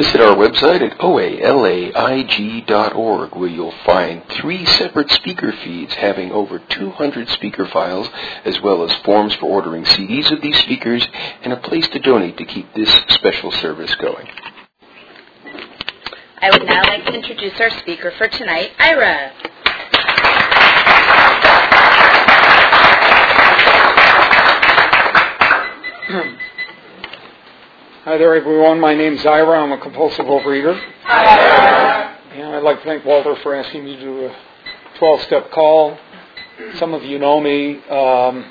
Visit our website at oalaig.org where you'll find three separate speaker feeds having over 200 speaker files as well as forms for ordering CDs of these speakers and a place to donate to keep this special service going. I would now like to introduce our speaker for tonight, Ira. Hi there, everyone. My name's Ira. I'm a compulsive overeater. And I'd like to thank Walter for asking me to do a 12-step call. Some of you know me. Um,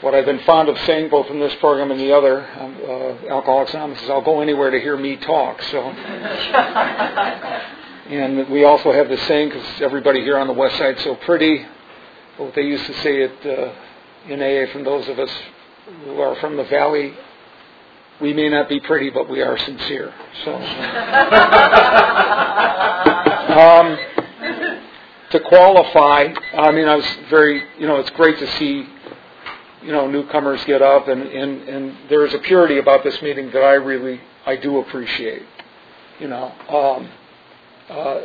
what I've been fond of saying, both in this program and the other, um, uh, Alcoholics Anonymous, is I'll go anywhere to hear me talk. So, and we also have this saying because everybody here on the West Side is so pretty. What they used to say it uh, in AA from those of us who are from the Valley we may not be pretty, but we are sincere. So, um, to qualify, I mean, I was very, you know, it's great to see, you know, newcomers get up, and and and there is a purity about this meeting that I really, I do appreciate. You know, um, uh,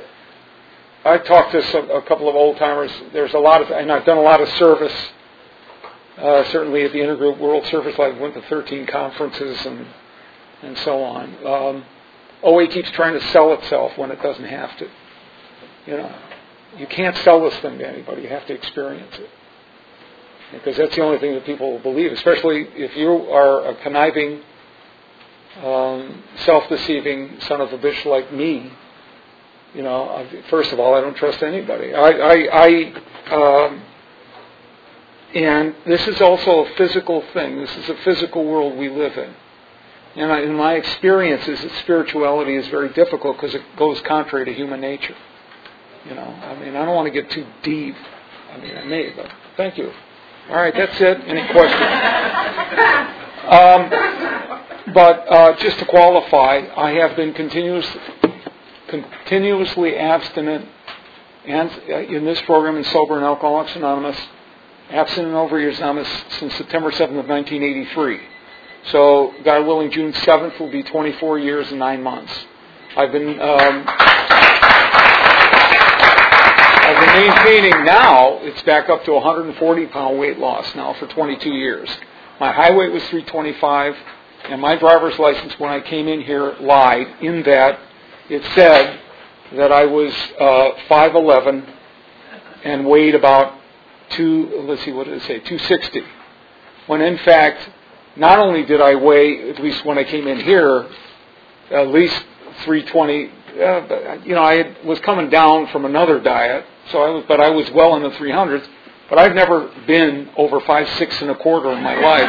I talked to some, a couple of old timers. There's a lot of, and I've done a lot of service uh, certainly at the Intergroup World Service Life, went to 13 conferences and and so on. Um, OA keeps trying to sell itself when it doesn't have to. You know, you can't sell this thing to anybody. You have to experience it because that's the only thing that people will believe. Especially if you are a conniving, um, self-deceiving son of a bitch like me. You know, first of all, I don't trust anybody. I, I, I um, and this is also a physical thing. This is a physical world we live in. And I, in my experience is that spirituality is very difficult because it goes contrary to human nature. You know, I mean, I don't want to get too deep. I mean, I may, but thank you. All right, that's it. Any questions? um, but uh, just to qualify, I have been continuous, continuously abstinent and uh, in this program in Sober and Alcoholics Anonymous absent and overeaters anonymous since September 7th of 1983. So, God willing, June 7th will be 24 years and nine months. I've been um, I've been maintaining now. It's back up to 140 pound weight loss now for 22 years. My high weight was 325, and my driver's license when I came in here lied in that it said that I was uh, 5'11 and weighed about two, let's see, what did it say, 260. When in fact, not only did I weigh, at least when I came in here, at least 320, uh, you know, I had, was coming down from another diet, so I was, but I was well in the 300s. But I've never been over five, six and a quarter in my life.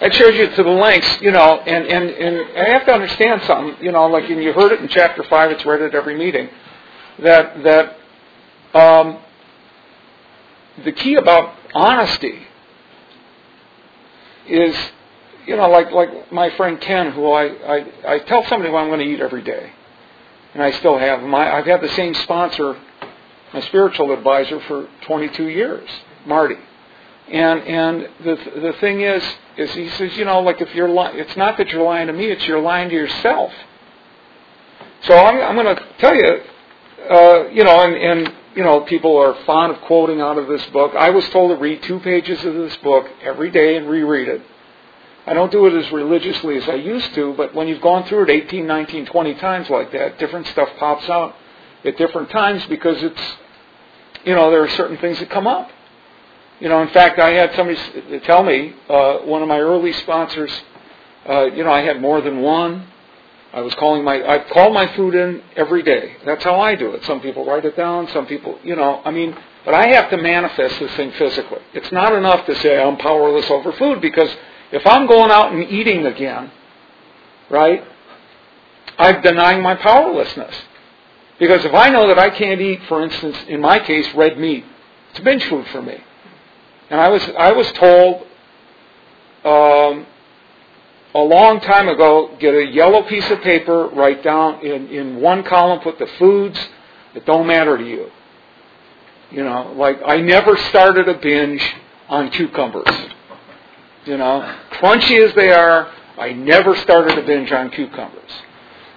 that shows you to the lengths, you know, and, and, and I have to understand something, you know, like, and you heard it in chapter 5, it's read at every meeting, that, that um, the key about honesty is, you know, like like my friend Ken, who I I, I tell somebody what I'm going to eat every day, and I still have my I've had the same sponsor, my spiritual advisor for 22 years, Marty, and and the the thing is is he says you know like if you're li- it's not that you're lying to me, it's you're lying to yourself. So I'm I'm going to tell you, uh, you know, and and you know, people are fond of quoting out of this book. I was told to read two pages of this book every day and reread it. I don't do it as religiously as I used to, but when you've gone through it 18, 19, 20 times like that, different stuff pops out at different times because it's, you know, there are certain things that come up. You know, in fact, I had somebody tell me, uh, one of my early sponsors, uh, you know, I had more than one. I was calling my, I call my food in every day. That's how I do it. Some people write it down, some people, you know, I mean, but I have to manifest this thing physically. It's not enough to say I'm powerless over food because if I'm going out and eating again, right, I'm denying my powerlessness. Because if I know that I can't eat, for instance, in my case, red meat, it's binge food for me. And I was, I was told, um, a long time ago, get a yellow piece of paper, write down in, in one column, put the foods that don't matter to you. You know, like I never started a binge on cucumbers. You know, crunchy as they are, I never started a binge on cucumbers.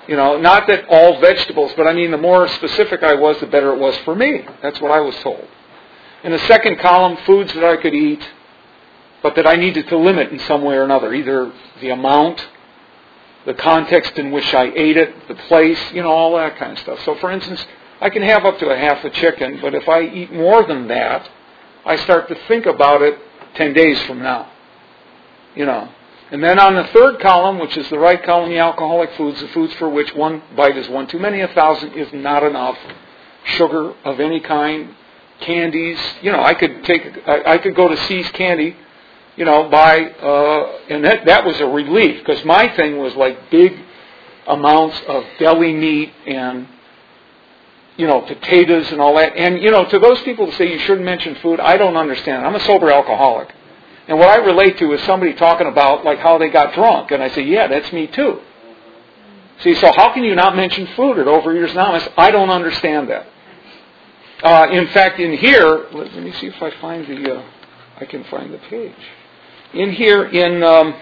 You know, not that all vegetables, but I mean, the more specific I was, the better it was for me. That's what I was told. In the second column, foods that I could eat, but that I needed to limit in some way or another, either the amount, the context in which I ate it, the place, you know, all that kind of stuff. So, for instance, I can have up to a half a chicken, but if I eat more than that, I start to think about it 10 days from now. You know. And then on the third column, which is the right column, the alcoholic foods, the foods for which one bite is one too many, a thousand is not enough. Sugar of any kind, candies. You know, I could take, I, I could go to See's Candy, you know, by, uh, and that, that was a relief because my thing was like big amounts of deli meat and you know, potatoes and all that. And, you know, to those people who say you shouldn't mention food, I don't understand. I'm a sober alcoholic. And what I relate to is somebody talking about, like, how they got drunk. And I say, yeah, that's me too. See, so how can you not mention food at Overeaters Anonymous? I don't understand that. Uh, in fact, in here, let, let, me see if I find the, uh, I can find the page. In here, in, um,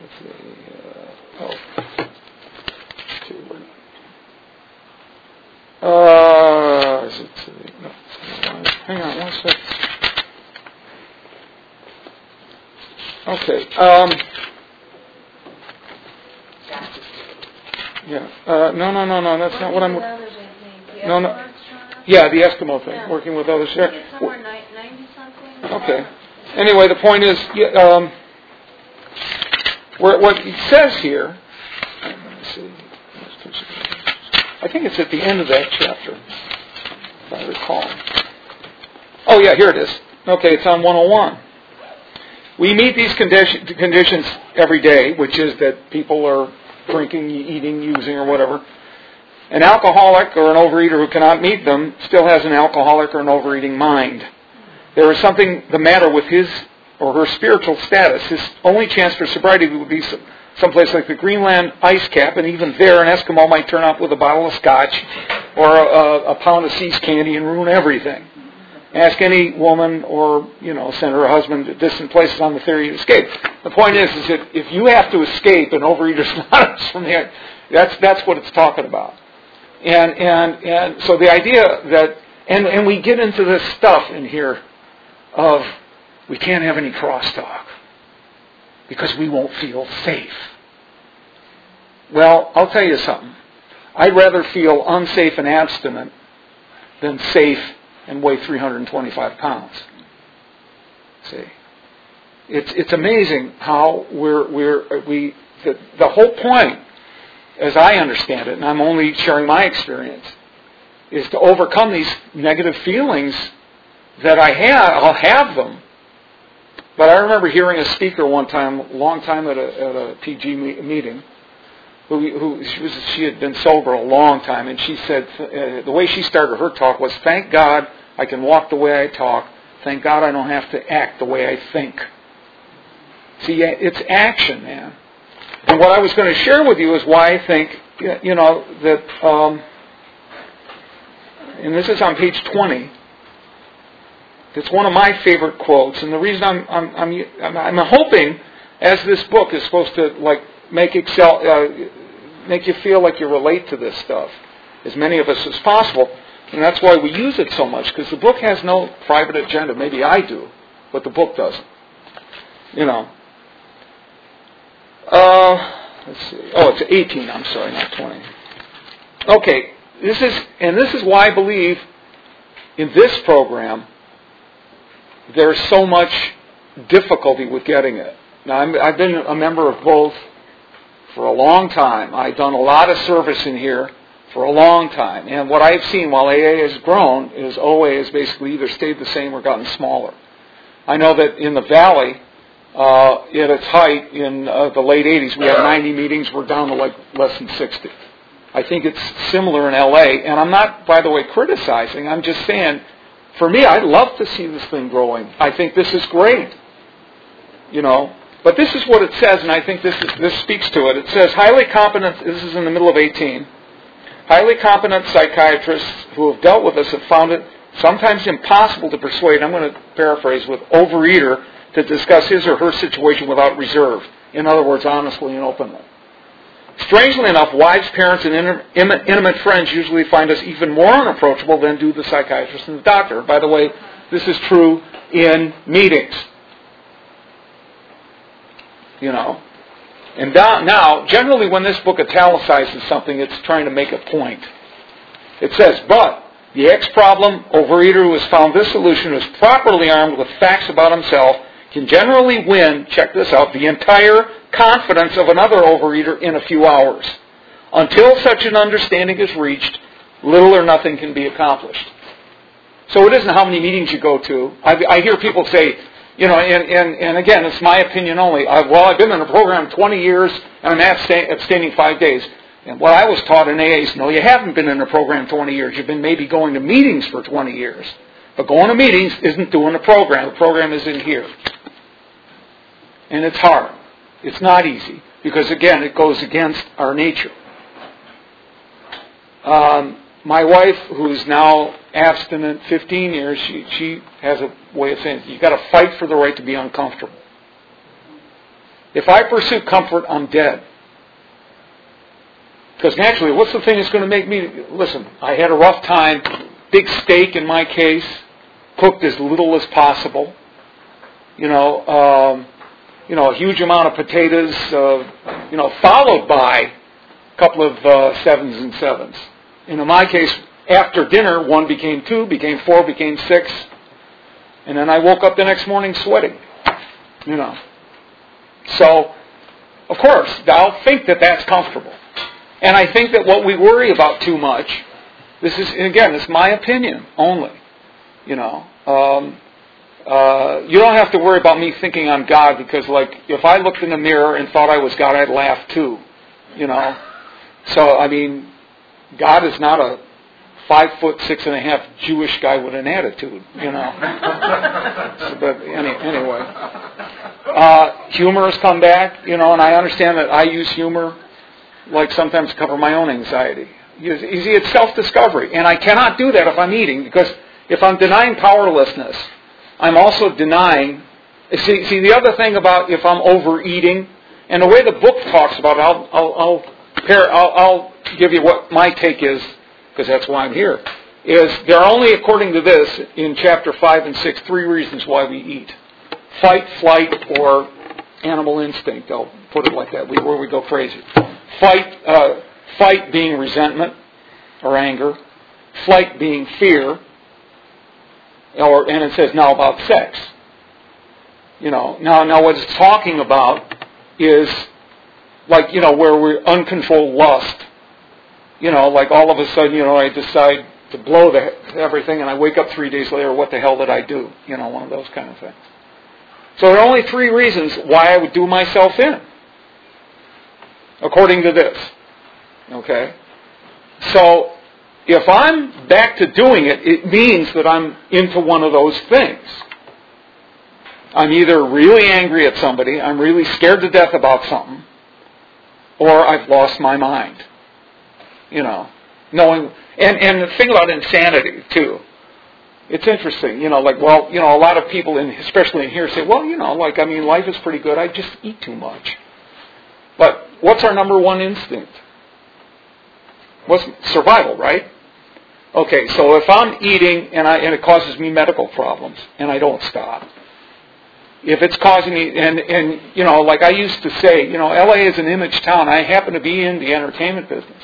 let's see, uh, oh, Uh, is it, no, hang on one sec. Okay. Um, yeah. Uh, no, no, no, no. That's not what I'm. No, no. Yeah, the Eskimo thing. Yeah. Working with others. Yeah. It's somewhere ni- 90 something. Okay. Anyway, the point is, um, what it says here. I think it's at the end of that chapter, if I recall. Oh, yeah, here it is. Okay, it's on 101. We meet these condition, conditions every day, which is that people are drinking, eating, using, or whatever. An alcoholic or an overeater who cannot meet them still has an alcoholic or an overeating mind. There is something the matter with his or her spiritual status. His only chance for sobriety would be someplace like the Greenland ice cap, and even there, an Eskimo might turn up with a bottle of scotch or a, a pound of See's candy and ruin everything. Ask any woman or, you know, send her husband to distant places on the theory of escape. The point is, is that if you have to escape an overeater's anonymous from there, that's, that's what it's talking about. And, and, and so the idea that, and, and we get into this stuff in here of we can't have any crosstalk because we won't feel safe. Well, I'll tell you something. I'd rather feel unsafe and abstinent than safe and weigh 325 pounds. See, it's it's amazing how we're we're we the, the whole point, as I understand it, and I'm only sharing my experience, is to overcome these negative feelings that I have. I'll have them, but I remember hearing a speaker one time, a long time at a, at a PG meeting, who, who she, was, she had been sober a long time, and she said uh, the way she started her talk was, "Thank God I can walk the way I talk. Thank God I don't have to act the way I think." See, it's action, man. And what I was going to share with you is why I think, you know, that, um, and this is on page 20. It's one of my favorite quotes, and the reason I'm I'm I'm, I'm hoping, as this book is supposed to like make excel, uh, make you feel like you relate to this stuff, as many of us as possible, and that's why we use it so much because the book has no private agenda. Maybe I do, but the book doesn't. You know. Uh, let's see. Oh, it's 18. I'm sorry, not 20. Okay, this is and this is why I believe in this program there's so much difficulty with getting it. Now, i have been a member of both for a long time. I've done a lot of service in here for a long time. And what I've seen while AA has grown is OA has basically either stayed the same or gotten smaller. I know that in the Valley, uh, at its height in uh, the late 80s, we had 90 meetings. We're down to like less than 60. I think it's similar in LA. And I'm not, by the way, criticizing. I'm just saying for me, I'd love to see this thing growing. I think this is great. You know, but this is what it says, and I think this is, this speaks to it. It says highly competent. This is in the middle of 18. Highly competent psychiatrists who have dealt with us have found it sometimes impossible to persuade. I'm going to paraphrase with overeater to discuss his or her situation without reserve. In other words, honestly and openly. Strangely enough, wives, parents, and intimate friends usually find us even more unapproachable than do the psychiatrist and the doctor. By the way, this is true in meetings. You know. And now, generally when this book italicizes something, it's trying to make a point. It says, but the X problem overeater who has found this solution is properly armed with facts about himself can generally win, check this out, the entire confidence of another overeater in a few hours. Until such an understanding is reached, little or nothing can be accomplished. So it isn't how many meetings you go to. I, I hear people say, you know, and, and, and again, it's my opinion only. I, well, I've been in a program 20 years and I'm abstaining five days. And what I was taught in AA is, no, you haven't been in a program 20 years. You've been maybe going to meetings for 20 years. But going to meetings isn't doing the program. The program is in here. And it's hard. It's not easy. Because again, it goes against our nature. Um, my wife, who's now abstinent 15 years, she, she has a way of saying, you've got to fight for the right to be uncomfortable. If I pursue comfort, I'm dead. Because naturally, what's the thing that's going to make me listen? I had a rough time. Big steak in my case, cooked as little as possible. You know, um, you know, a huge amount of potatoes. Uh, you know, followed by a couple of uh, sevens and sevens. And in my case, after dinner, one became two, became four, became six, and then I woke up the next morning sweating. You know, so of course, I'll think that that's comfortable. And I think that what we worry about too much, this is, again, it's my opinion only. You know, um, uh, you don't have to worry about me thinking I'm God because, like, if I looked in the mirror and thought I was God, I'd laugh too. You know, so I mean, God is not a five foot six and a half Jewish guy with an attitude. You know, so, but any, anyway, uh, humor has come back. You know, and I understand that I use humor like sometimes to cover my own anxiety. You see, it's self-discovery, and I cannot do that if I'm eating because if I'm denying powerlessness, I'm also denying. See, see the other thing about if I'm overeating, and the way the book talks about it, I'll, I'll, I'll, pair, I'll, I'll give you what my take is because that's why I'm here. Is there are only, according to this, in chapter five and six, three reasons why we eat: fight, flight, or animal instinct. I'll put it like that. Where we go crazy. Fight, uh, fight being resentment or anger. Flight being fear. Or, and it says now about sex. You know, now, now what it's talking about is like, you know, where we're uncontrolled lust. You know, like all of a sudden, you know, I decide to blow the, everything and I wake up three days later, what the hell did I do? You know, one of those kind of things. So there are only three reasons why I would do myself in according to this. Okay? So, if I'm back to doing it, it means that I'm into one of those things. I'm either really angry at somebody, I'm really scared to death about something, or I've lost my mind. You know, knowing, and, and the thing about insanity, too. It's interesting, you know, like, well, you know, a lot of people, in, especially in here, say, well, you know, like, I mean, life is pretty good. I just eat too much. But what's our number one instinct? What's survival, right? Okay, so if I'm eating and, I, and it causes me medical problems and I don't stop, if it's causing me, and, and, you know, like I used to say, you know, LA is an image town. I happen to be in the entertainment business.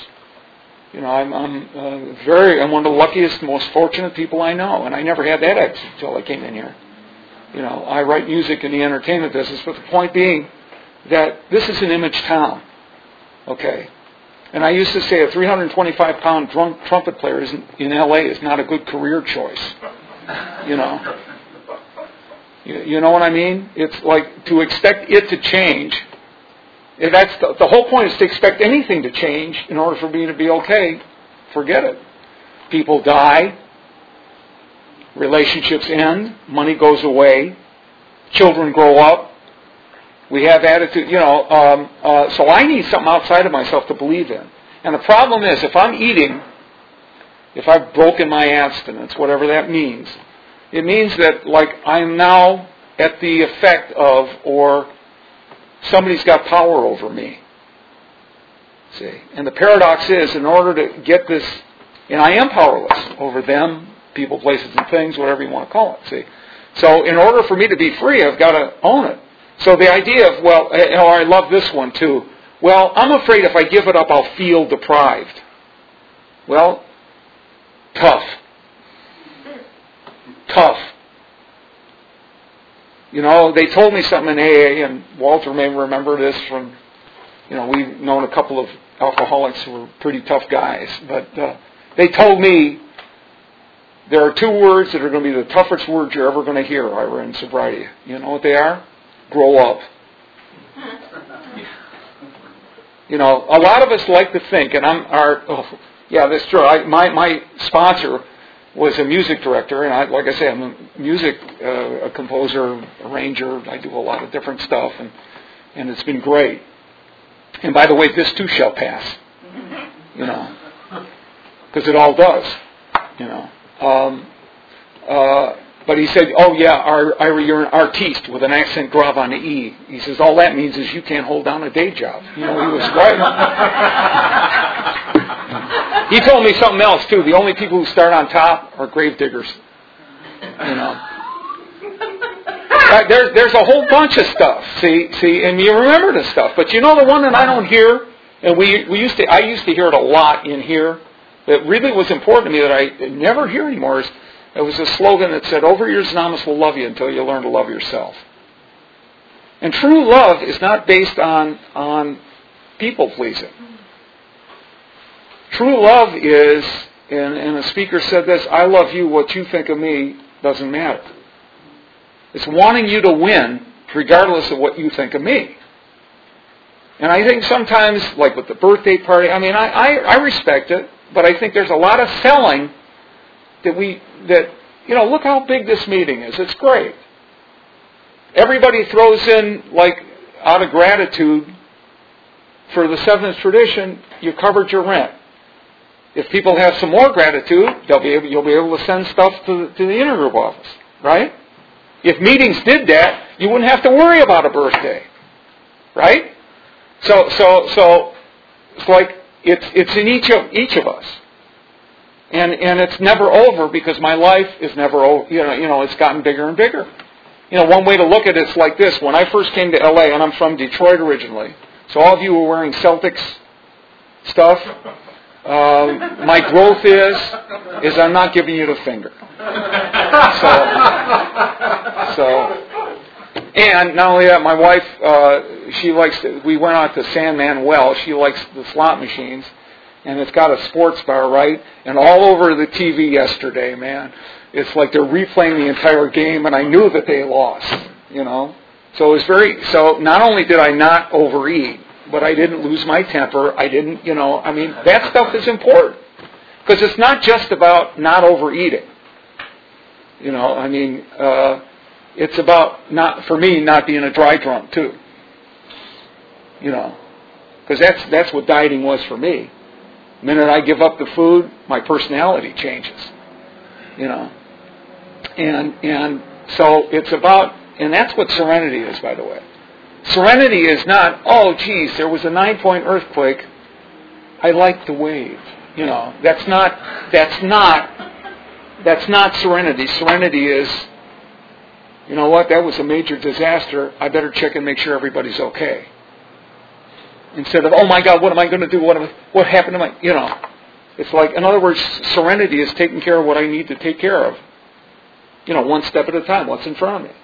You know, I'm, I'm uh, very, I'm one of the luckiest, most fortunate people I know, and I never had that exit until I came in here. You know, I write music in the entertainment business, but the point being, that this is an image town. Okay? And I used to say a 325 pound drunk trumpet player in LA is not a good career choice. You know? You, know what I mean? It's like to expect it to change. That's the, the whole point is to expect anything to change in order for me to be okay. Forget it. People die. Relationships end. Money goes away. Children grow up we have attitude, you know, um, uh, so I need something outside of myself to believe in. And the problem is, if I'm eating, if I've broken my abstinence, whatever that means, it means that, like, I'm now at the effect of or somebody's got power over me. See? And the paradox is, in order to get this, and I am powerless over them, people, places, and things, whatever you want to call it. See? So in order for me to be free, I've got to own it. So the idea of, well, eh, oh, I love this one too. Well, I'm afraid if I give it up, I'll feel deprived. Well, tough. Tough. You know, they told me something in AA, and Walter may remember this from, you know, we've known a couple of alcoholics who were pretty tough guys, but uh, they told me there are two words that are going to be the toughest words you're ever going to hear, Ira, in sobriety. You know what they are? Grow up. You know, a lot of us like to think, and I'm, our, oh, yeah, that's true. I, my my sponsor was a music director, and I, like I say, I'm a music uh, a composer, arranger. I do a lot of different stuff, and and it's been great. And by the way, this too shall pass. You know, because it all does. You know. Um, uh, but he said, "Oh yeah, our, Ira, you're an artiste with an accent grave on the e." He says, "All that means is you can't hold down a day job." You know, he was right. he told me something else too. The only people who start on top are grave diggers. You know. Uh, there's there's a whole bunch of stuff. See see, and you remember the stuff. But you know the one that I don't hear, and we we used to I used to hear it a lot in here. That really was important to me that I never hear anymore is it was a slogan that said, Overeaters Anonymous will love you until you learn to love yourself. And true love is not based on, on people pleasing. True love is, and, and a speaker said this, I love you, what you think of me doesn't matter. It's wanting you to win regardless of what you think of me. And I think sometimes, like with the birthday party, I mean, I, I, I respect it, but I think there's a lot of selling that we, that, you know, look how big this meeting is. It's great. Everybody throws in, like, out of gratitude for the seventh tradition, you covered your rent. If people have some more gratitude, they'll be able, you'll be able to send stuff to, to the intergroup office, right? If meetings did that, you wouldn't have to worry about a birthday, right? So, so, so it's like it's it's in each of each of us, and and it's never over because my life is never over. You know, you know, it's gotten bigger and bigger. You know, one way to look at it is like this: when I first came to LA, and I'm from Detroit originally, so all of you were wearing Celtics stuff. Um, my growth is is I'm not giving you the finger. So, so and not only that, my wife, uh, she likes. To, we went out to Sandman Well. She likes the slot machines, and it's got a sports bar, right? And all over the TV yesterday, man, it's like they're replaying the entire game, and I knew that they lost. You know, so it was very. So not only did I not overeat, but I didn't lose my temper. I didn't, you know. I mean, that stuff is important because it's not just about not overeating. You know, I mean. Uh, it's about not for me not being a dry drunk too. You know, because that's that's what dieting was for me. The minute I give up the food, my personality changes. You know, and and so it's about and that's what serenity is, by the way. Serenity is not oh geez there was a nine point earthquake. I like the wave. You know, that's not that's not that's not serenity. Serenity is you know what, that was a major disaster. I better check and make sure everybody's okay. Instead of, oh my God, what am I going to do? What, am I, what happened to my, you know. It's like, in other words, serenity is taking care of what I need to take care of. You know, one step at a time, what's in front of me.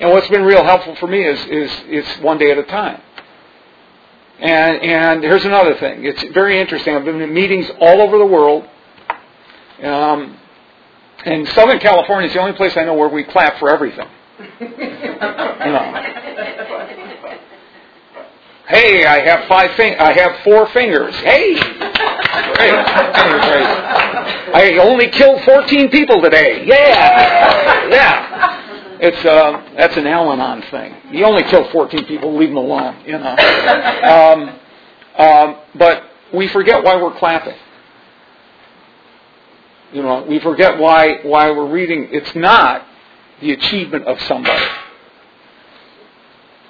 And what's been real helpful for me is, is, is one day at a time. And, and here's another thing. It's very interesting. I've been in meetings all over the world. Um, and Southern California is the only place I know where we clap for everything you know. Hey, I have five fing- I have four fingers. Hey, great. I only killed 14 people today. Yeah, yeah. It's uh, that's an Al-Anon thing. You only kill 14 people, leave them alone. You know. Um, um, but we forget why we're clapping. You know, we forget why why we're reading. It's not the achievement of somebody.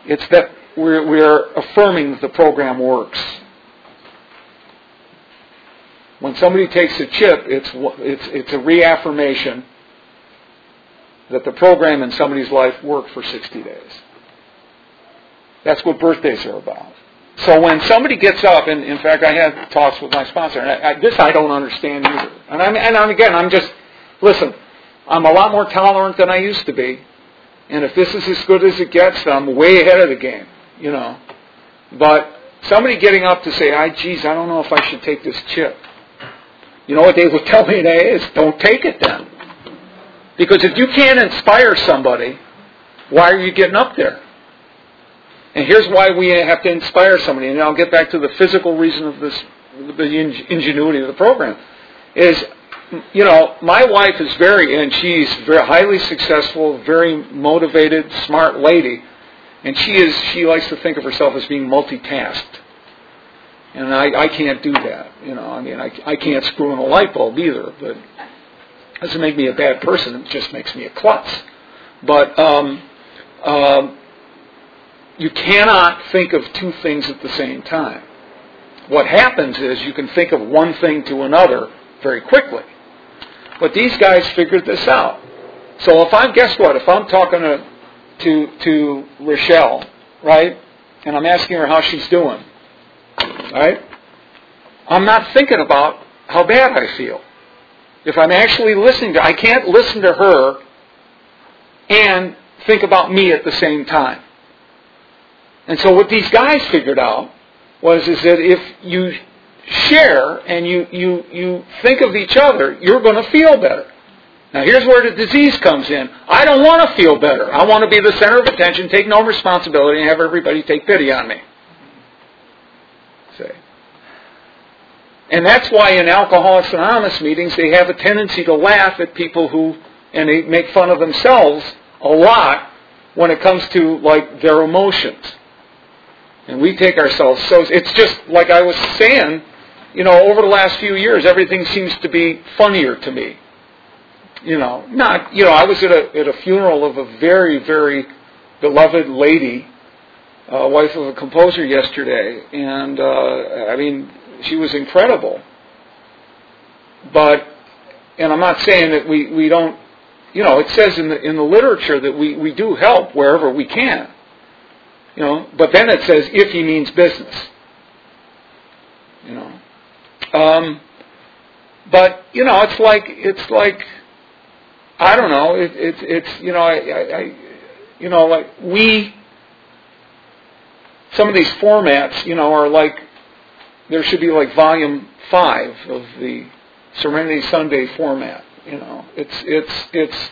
It's that we're, we're affirming that the program works. When somebody takes a chip, it's, it's, it's a reaffirmation that the program in somebody's life worked for 60 days. That's what birthdays are about. So when somebody gets up, and in fact, I had talks with my sponsor, and I, I, this I don't understand either. And I'm, and I'm, again, I'm just, listen, I'm a lot more tolerant than I used to be. And if this is as good as it gets, I'm way ahead of the game, you know. But somebody getting up to say, "I, geez, I don't know if I should take this chip." You know what they would tell me today is, "Don't take it then." Because if you can't inspire somebody, why are you getting up there? And here's why we have to inspire somebody. And I'll get back to the physical reason of this, the ingenuity of the program. Is, you know, my wife is very, and she's very highly successful, very motivated, smart lady. And she is, she likes to think of herself as being multitasked. And I, I can't do that. You know, I mean, I, I can't screw in a light bulb either. But it doesn't make me a bad person. It just makes me a klutz. But um, um, you cannot think of two things at the same time. What happens is you can think of one thing to another very quickly. But these guys figured this out. So if I'm, guess what? If I'm talking to to, to Rochelle, right, and I'm asking her how she's doing, right, I'm not thinking about how bad I feel. If I'm actually listening to, I can't listen to her and think about me at the same time. And so what these guys figured out was is that if you share and you, you, you think of each other, you're going to feel better. Now here's where the disease comes in. I don't want to feel better. I want to be the center of attention, take no responsibility, and have everybody take pity on me. See? And that's why in Alcoholics Anonymous meetings they have a tendency to laugh at people who, and they make fun of themselves a lot when it comes to like their emotions. And we take ourselves so, it's just like I was saying, you know, over the last few years everything seems to be funnier to me. You know, not, you know, I was at a, at a funeral of a very, very beloved lady, uh, wife of a composer yesterday, and uh, I mean, she was incredible. But, and I'm not saying that we, we don't, you know, it says in the, in the literature that we, we do help wherever we can. You know, but then it says if he means business. You know. Um, but, you know, it's like, it's like, I don't know, it, it, it's, you know, I, I, I, you know, like we, some of these formats, you know, are like there should be like volume five of the Serenity Sunday format. You know, it's it's it's.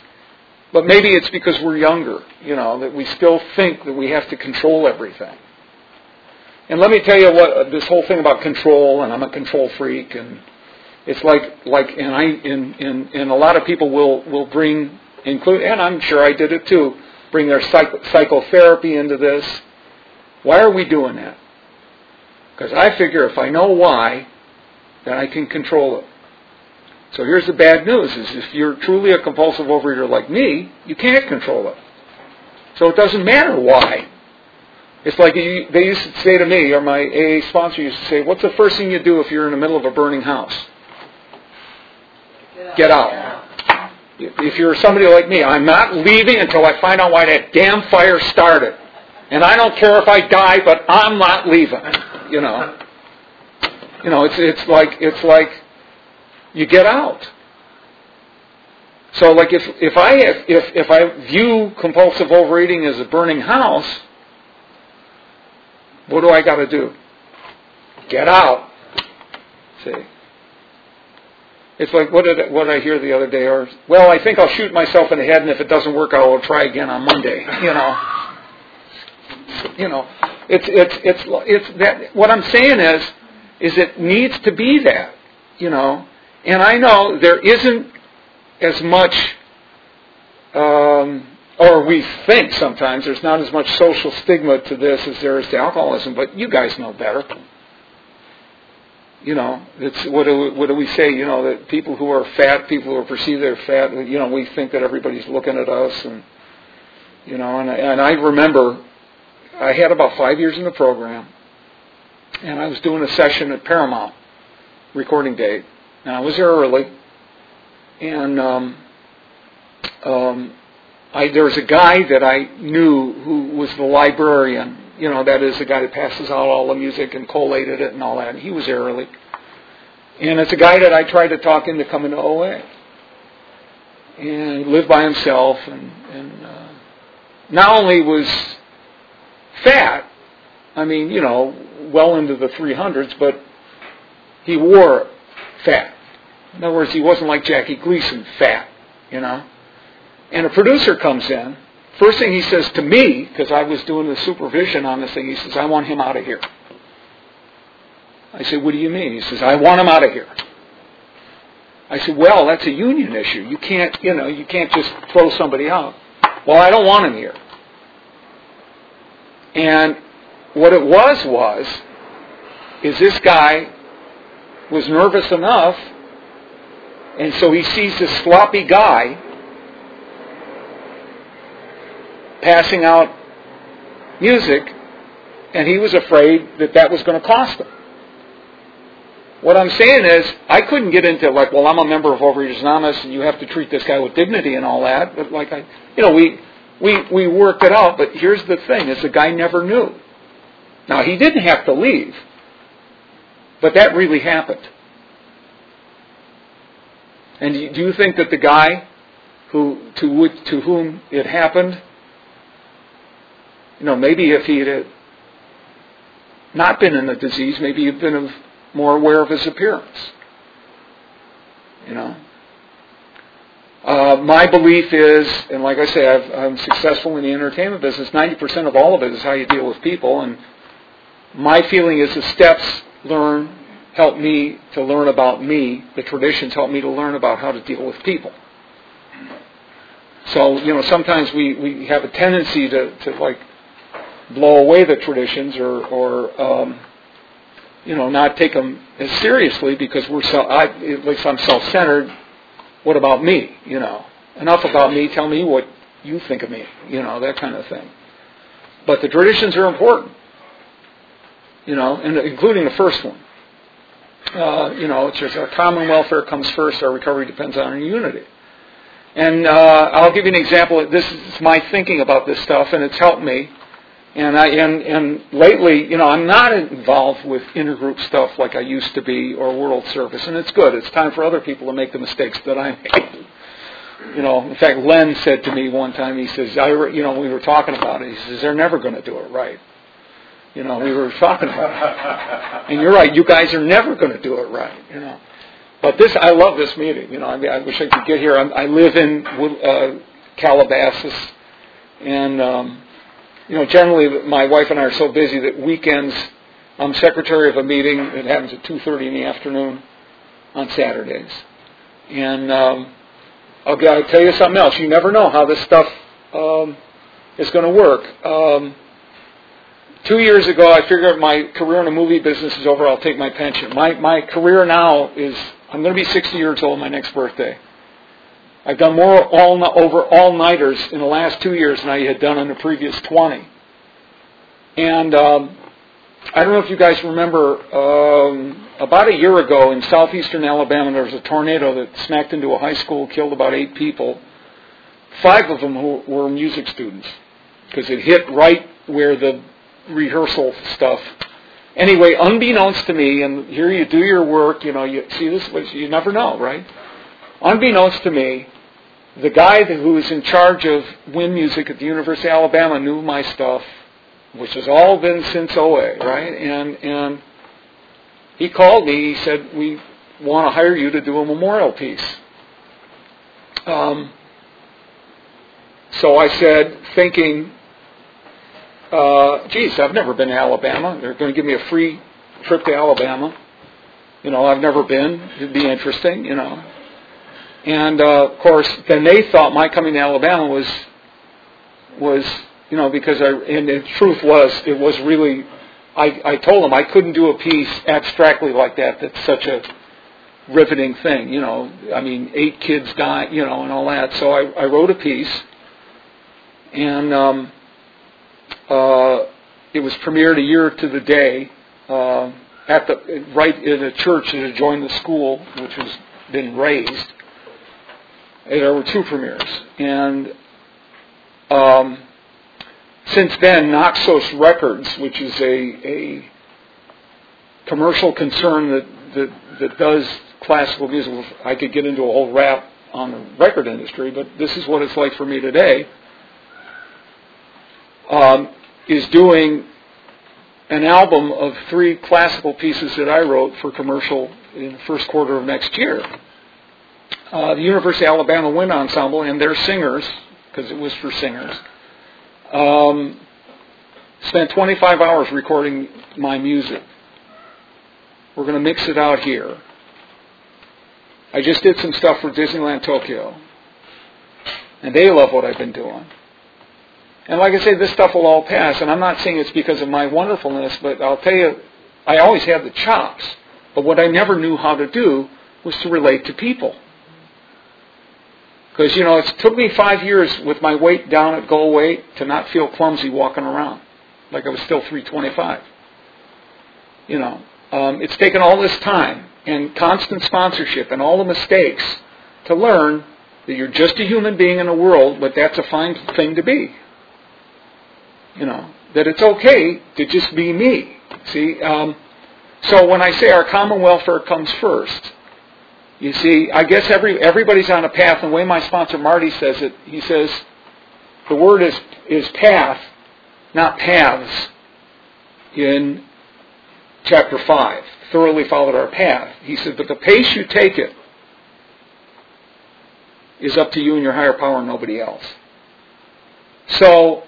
But maybe it's because we're younger, you know, that we still think that we have to control everything. And let me tell you what this whole thing about control, and I'm a control freak, and it's like like, and I and and, and a lot of people will will bring include, and I'm sure I did it too, bring their psych, psychotherapy into this. Why are we doing that? Because I figure if I know why, then I can control it. So here's the bad news is if you're truly a compulsive overeater like me, you can't control it. So it doesn't matter why. It's like they used to say to me, or my AA sponsor used to say, what's the first thing you do if you're in the middle of a burning house? Get out. If you're somebody like me, I'm not leaving until I find out why that damn fire started. And I don't care if I die, but I'm not leaving you know. You know, it's it's like it's like you get out. So like if if I if if I view compulsive overeating as a burning house, what do I got to do? Get out. See. It's like what did what did I hear the other day? Or well, I think I'll shoot myself in the head, and if it doesn't work, I will try again on Monday. You know. You know. It's it's it's it's that. What I'm saying is, is it needs to be that, you know. And I know there isn't as much, um, or we think sometimes there's not as much social stigma to this as there is to alcoholism. But you guys know better. You know, it's what do we, what do we say? You know that people who are fat, people who are perceived they're fat, you know, we think that everybody's looking at us, and you know, and and I remember I had about five years in the program, and I was doing a session at Paramount, recording date, and I was there early, and um, um, I, there was a guy that I knew who was the librarian. You know, that is the guy that passes out all the music and collated it and all that. And he was there early, and it's a guy that I tried to talk into coming to OA, and he lived by himself, and, and uh, not only was fat, I mean, you know, well into the 300s, but he wore fat. In other words, he wasn't like Jackie Gleason, fat, you know. And a producer comes in. First thing he says to me, because I was doing the supervision on this thing, he says, I want him out of here. I said, What do you mean? He says, I want him out of here. I said, Well, that's a union issue. You can't, you know, you can't just throw somebody out. Well, I don't want him here. And what it was was, is this guy was nervous enough, and so he sees this sloppy guy passing out music, and he was afraid that that was going to cost him. What I'm saying is, I couldn't get into like, well, I'm a member of Overeaters Anonymous, and you have to treat this guy with dignity and all that. But like, I, you know, we we we worked it out. But here's the thing: is the guy never knew. Now he didn't have to leave, but that really happened. And do you think that the guy who to to whom it happened you know, maybe if he had not been in the disease, maybe he'd been more aware of his appearance. You know. Uh, my belief is, and like I say, I've, I'm successful in the entertainment business. Ninety percent of all of it is how you deal with people, and my feeling is the steps learn help me to learn about me. The traditions help me to learn about how to deal with people. So you know, sometimes we we have a tendency to to like blow away the traditions or, or um, you know, not take them as seriously because we're so, I, at least I'm self-centered. What about me? You know, enough about me. Tell me what you think of me. You know, that kind of thing. But the traditions are important. You know, and including the first one. Uh, you know, it's just our common welfare comes first. Our recovery depends on our unity. And uh, I'll give you an example. This is my thinking about this stuff, and it's helped me. And I and and lately, you know, I'm not involved with intergroup stuff like I used to be or World Service, and it's good. It's time for other people to make the mistakes that I made. You know, in fact, Len said to me one time, he says, I, you know, we were talking about it. He says, they're never going to do it right. You know, we were talking about it. And you're right, you guys are never going to do it right, you know. But this, I love this meeting. You know, I, mean, I wish I could get here. I'm, I live in uh, Calabasas, and um, you know, generally my wife and I are so busy that weekends I'm secretary of a meeting that happens at 2.30 in the afternoon on Saturdays. And um, I'll, I'll tell you something else. You never know how this stuff um, is going to work. Um, two years ago, I figured my career in the movie business is over. I'll take my pension. My, my career now is, I'm going to be 60 years old my next birthday. I've done more all, over all-nighters in the last two years than I had done in the previous 20. And um, I don't know if you guys remember, um, about a year ago in southeastern Alabama, there was a tornado that smacked into a high school, killed about eight people. Five of them who were music students, because it hit right where the rehearsal stuff. Anyway, unbeknownst to me, and here you do your work, you know, you see this, you never know, right? Unbeknownst to me, the guy who was in charge of wind music at the University of Alabama knew my stuff, which has all been since OA, right? And and he called me. He said, "We want to hire you to do a memorial piece." Um, so I said, thinking, uh, "Geez, I've never been to Alabama. They're going to give me a free trip to Alabama. You know, I've never been. It'd be interesting. You know." And uh, of course, then they thought my coming to Alabama was was you know because I and the truth was it was really I, I told them I couldn't do a piece abstractly like that. That's such a riveting thing, you know. I mean, eight kids die, you know, and all that. So I, I wrote a piece, and um, uh, it was premiered a year to the day uh, at the right in a church that adjoined the school, which has been razed. There were two premieres, and um, since then, Naxos Records, which is a, a commercial concern that, that that does classical music, I could get into a whole rap on the record industry, but this is what it's like for me today. Um, is doing an album of three classical pieces that I wrote for commercial in the first quarter of next year. Uh, the University of Alabama Wind Ensemble and their singers, because it was for singers, um, spent 25 hours recording my music. We're going to mix it out here. I just did some stuff for Disneyland Tokyo. And they love what I've been doing. And like I say, this stuff will all pass. And I'm not saying it's because of my wonderfulness, but I'll tell you, I always had the chops. But what I never knew how to do was to relate to people. Because, you know, it took me five years with my weight down at goal weight to not feel clumsy walking around. Like I was still 325. You know, um, it's taken all this time and constant sponsorship and all the mistakes to learn that you're just a human being in a world, but that's a fine thing to be. You know, that it's okay to just be me. See, um, so when I say our common welfare comes first, you see, I guess every everybody's on a path. And the way my sponsor Marty says it, he says the word is is path, not paths. In chapter five, thoroughly followed our path. He said, but the pace you take it is up to you and your higher power, and nobody else. So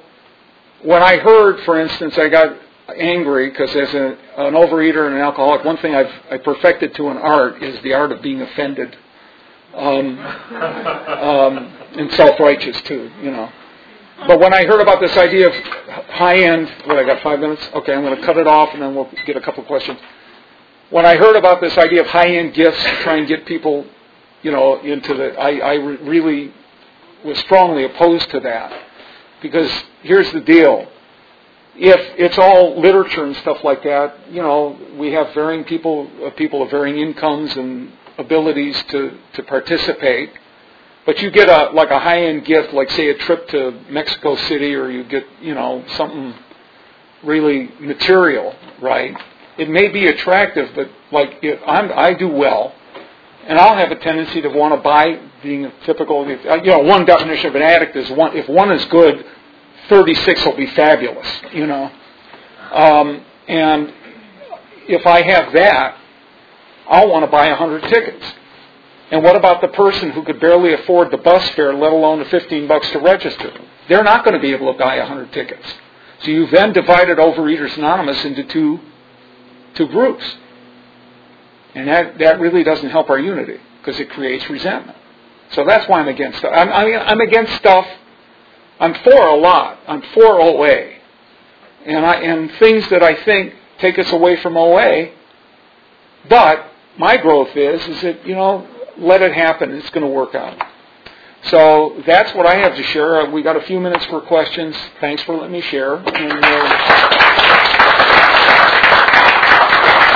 when I heard, for instance, I got angry because as a, an overeater and an alcoholic, one thing I've I perfected to an art is the art of being offended, um, um, and self-righteous too, you know. But when I heard about this idea of high-end, what I got five minutes? Okay, I'm going to cut it off and then we'll get a couple questions. When I heard about this idea of high-end gifts to try and get people, you know, into the, I, I really was strongly opposed to that because here's the deal if it's all literature and stuff like that, you know, we have varying people, uh, people of varying incomes and abilities to, to participate. But you get a like a high end gift, like say a trip to Mexico City, or you get you know something really material, right? It may be attractive, but like if I'm, I do well, and I'll have a tendency to want to buy. Being a typical, you know, one definition of an addict is one. If one is good, 36 will be fabulous, you know. Um, and if I have that, I'll want to buy 100 tickets. And what about the person who could barely afford the bus fare, let alone the 15 bucks to register? They're not going to be able to buy 100 tickets. So you've then divided Overeaters Anonymous into two, two groups. And that, that really doesn't help our unity because it creates resentment. So that's why I'm against I'm, I mean, I'm against stuff I'm for a lot. I'm for OA. And, I, and things that I think take us away from OA. But my growth is, is that, you know, let it happen. It's going to work out. So that's what I have to share. Uh, we got a few minutes for questions. Thanks for letting me share. And, uh,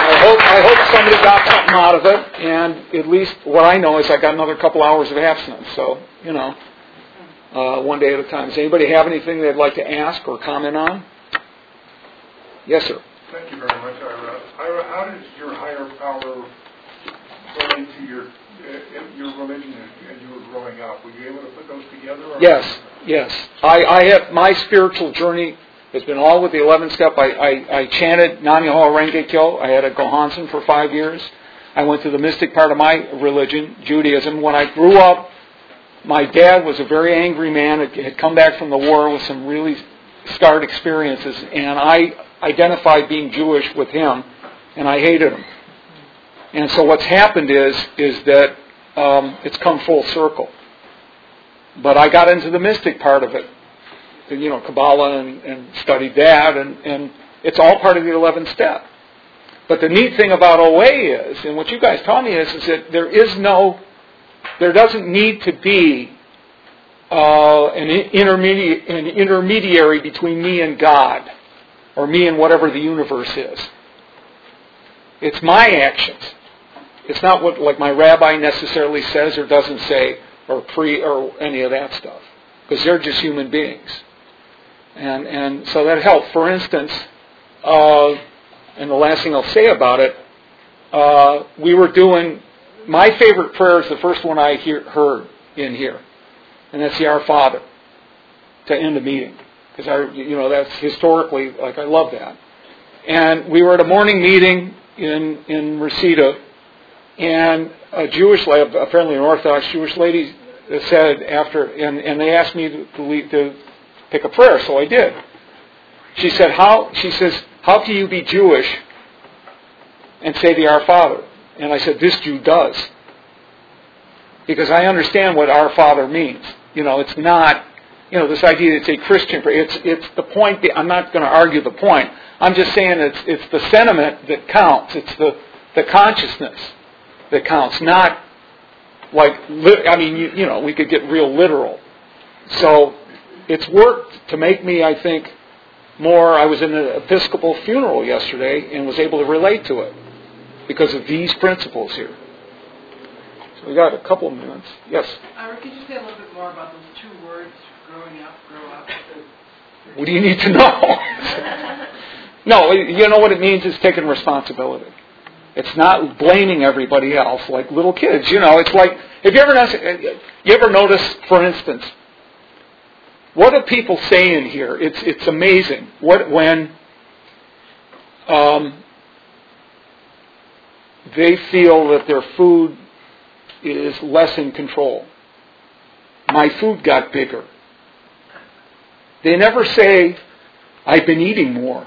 I hope I hope somebody got something out of it. And at least what I know is I got another couple hours of abstinence. So you know uh, one day at a time. Does anybody have anything they'd like to ask or comment on? Yes, sir. Thank you very much, Ira. Ira, how does your higher power relate to your uh, your religion as you were growing up? Were you able to put those together? Or? Yes, yes. I, I have my spiritual journey has been all with the 11th step. I, I, I chanted Nam-myoho Renge Kyo. I had a Gohonzon for five years. I went to the mystic part of my religion, Judaism. When I grew up, my dad was a very angry man, had come back from the war with some really scarred experiences, and I identified being Jewish with him, and I hated him. And so what's happened is is that um, it's come full circle. But I got into the mystic part of it, you know, Kabbalah, and, and studied that, and, and it's all part of the 11th step. But the neat thing about OA is, and what you guys taught me is, is that there is no there doesn't need to be uh, an, an intermediary between me and God. or me and whatever the universe is. It's my actions. It's not what like my rabbi necessarily says or doesn't say or pre or any of that stuff because they're just human beings. And and so that helped. For instance, uh, and the last thing I'll say about it, uh, we were doing my favorite prayer is the first one I hear, heard in here, and that's the Our Father to end a meeting because I you know that's historically like I love that. And we were at a morning meeting in in Reseda, and a Jewish apparently an Orthodox Jewish lady, said after, and, and they asked me to, to, lead, to pick a prayer, so I did. She said, "How?" She says, "How can you be Jewish and say the Our Father?" And I said, "This Jew does, because I understand what Our Father means. You know, it's not." You know, this idea that it's a Christian. It's, it's the point. I'm not going to argue the point. I'm just saying it's, it's the sentiment that counts. It's the, the consciousness that counts, not like, I mean, you, you know, we could get real literal. So it's worked to make me, I think, more. I was in an Episcopal funeral yesterday and was able to relate to it because of these principles here. So we got a couple of minutes. Yes? Ira, could you say a little bit more about those two words, growing up, grow up? What do you need to know? no, you know what it means is taking responsibility. It's not blaming everybody else like little kids. You know, it's like have you ever noticed, you ever notice, for instance, what do people say in here? It's it's amazing. What when um, they feel that their food is less in control. My food got bigger. They never say, I've been eating more.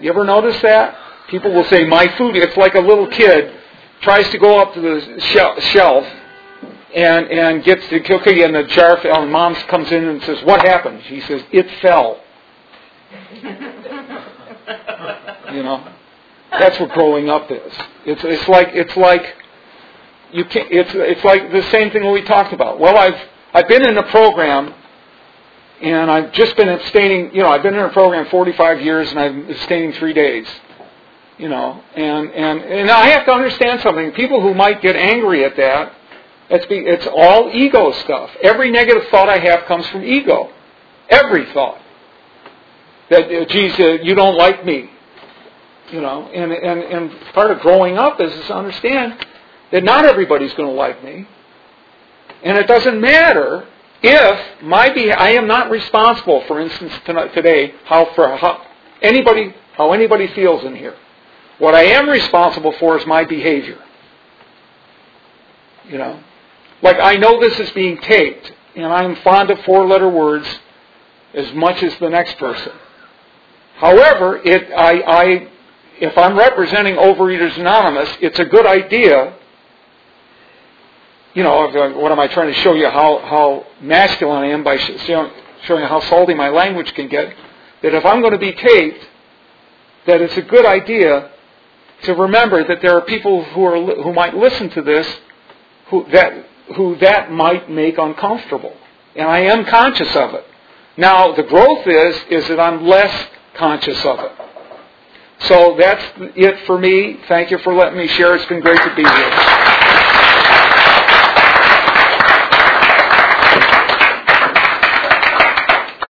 You ever notice that? People will say, my food, it's like a little kid tries to go up to the shelf and, and gets the cookie and the jar fell and mom comes in and says, what happened? She says, it fell. you know? That's what growing up is. It's, it's like, it's like, you can it's, it's like the same thing we talked about. Well, I've, I've been in a program and I've just been abstaining, you know, I've been in a program 45 years and I'm abstaining three days. You know, and, and, and I have to understand something. People who might get angry at that, it's, be, it's all ego stuff. Every negative thought I have comes from ego. Every thought. That, uh, geez, uh, you don't like me. You know, and, and, and part of growing up is to understand that not everybody's going to like me. And it doesn't matter if my be- I am not responsible, for instance, today, how for how anybody how anybody feels in here. What I am responsible for is my behavior. You know, like I know this is being taped, and I'm fond of four-letter words as much as the next person. However, it I, I if I'm representing Overeaters Anonymous, it's a good idea you know, uh, what am I trying to show you how, how masculine I am by showing, showing how salty my language can get? That if I'm going to be taped, that it's a good idea to remember that there are people who are who might listen to this who that who that might make uncomfortable, and I am conscious of it. Now the growth is is that I'm less conscious of it. So that's it for me. Thank you for letting me share. It's been great to be here.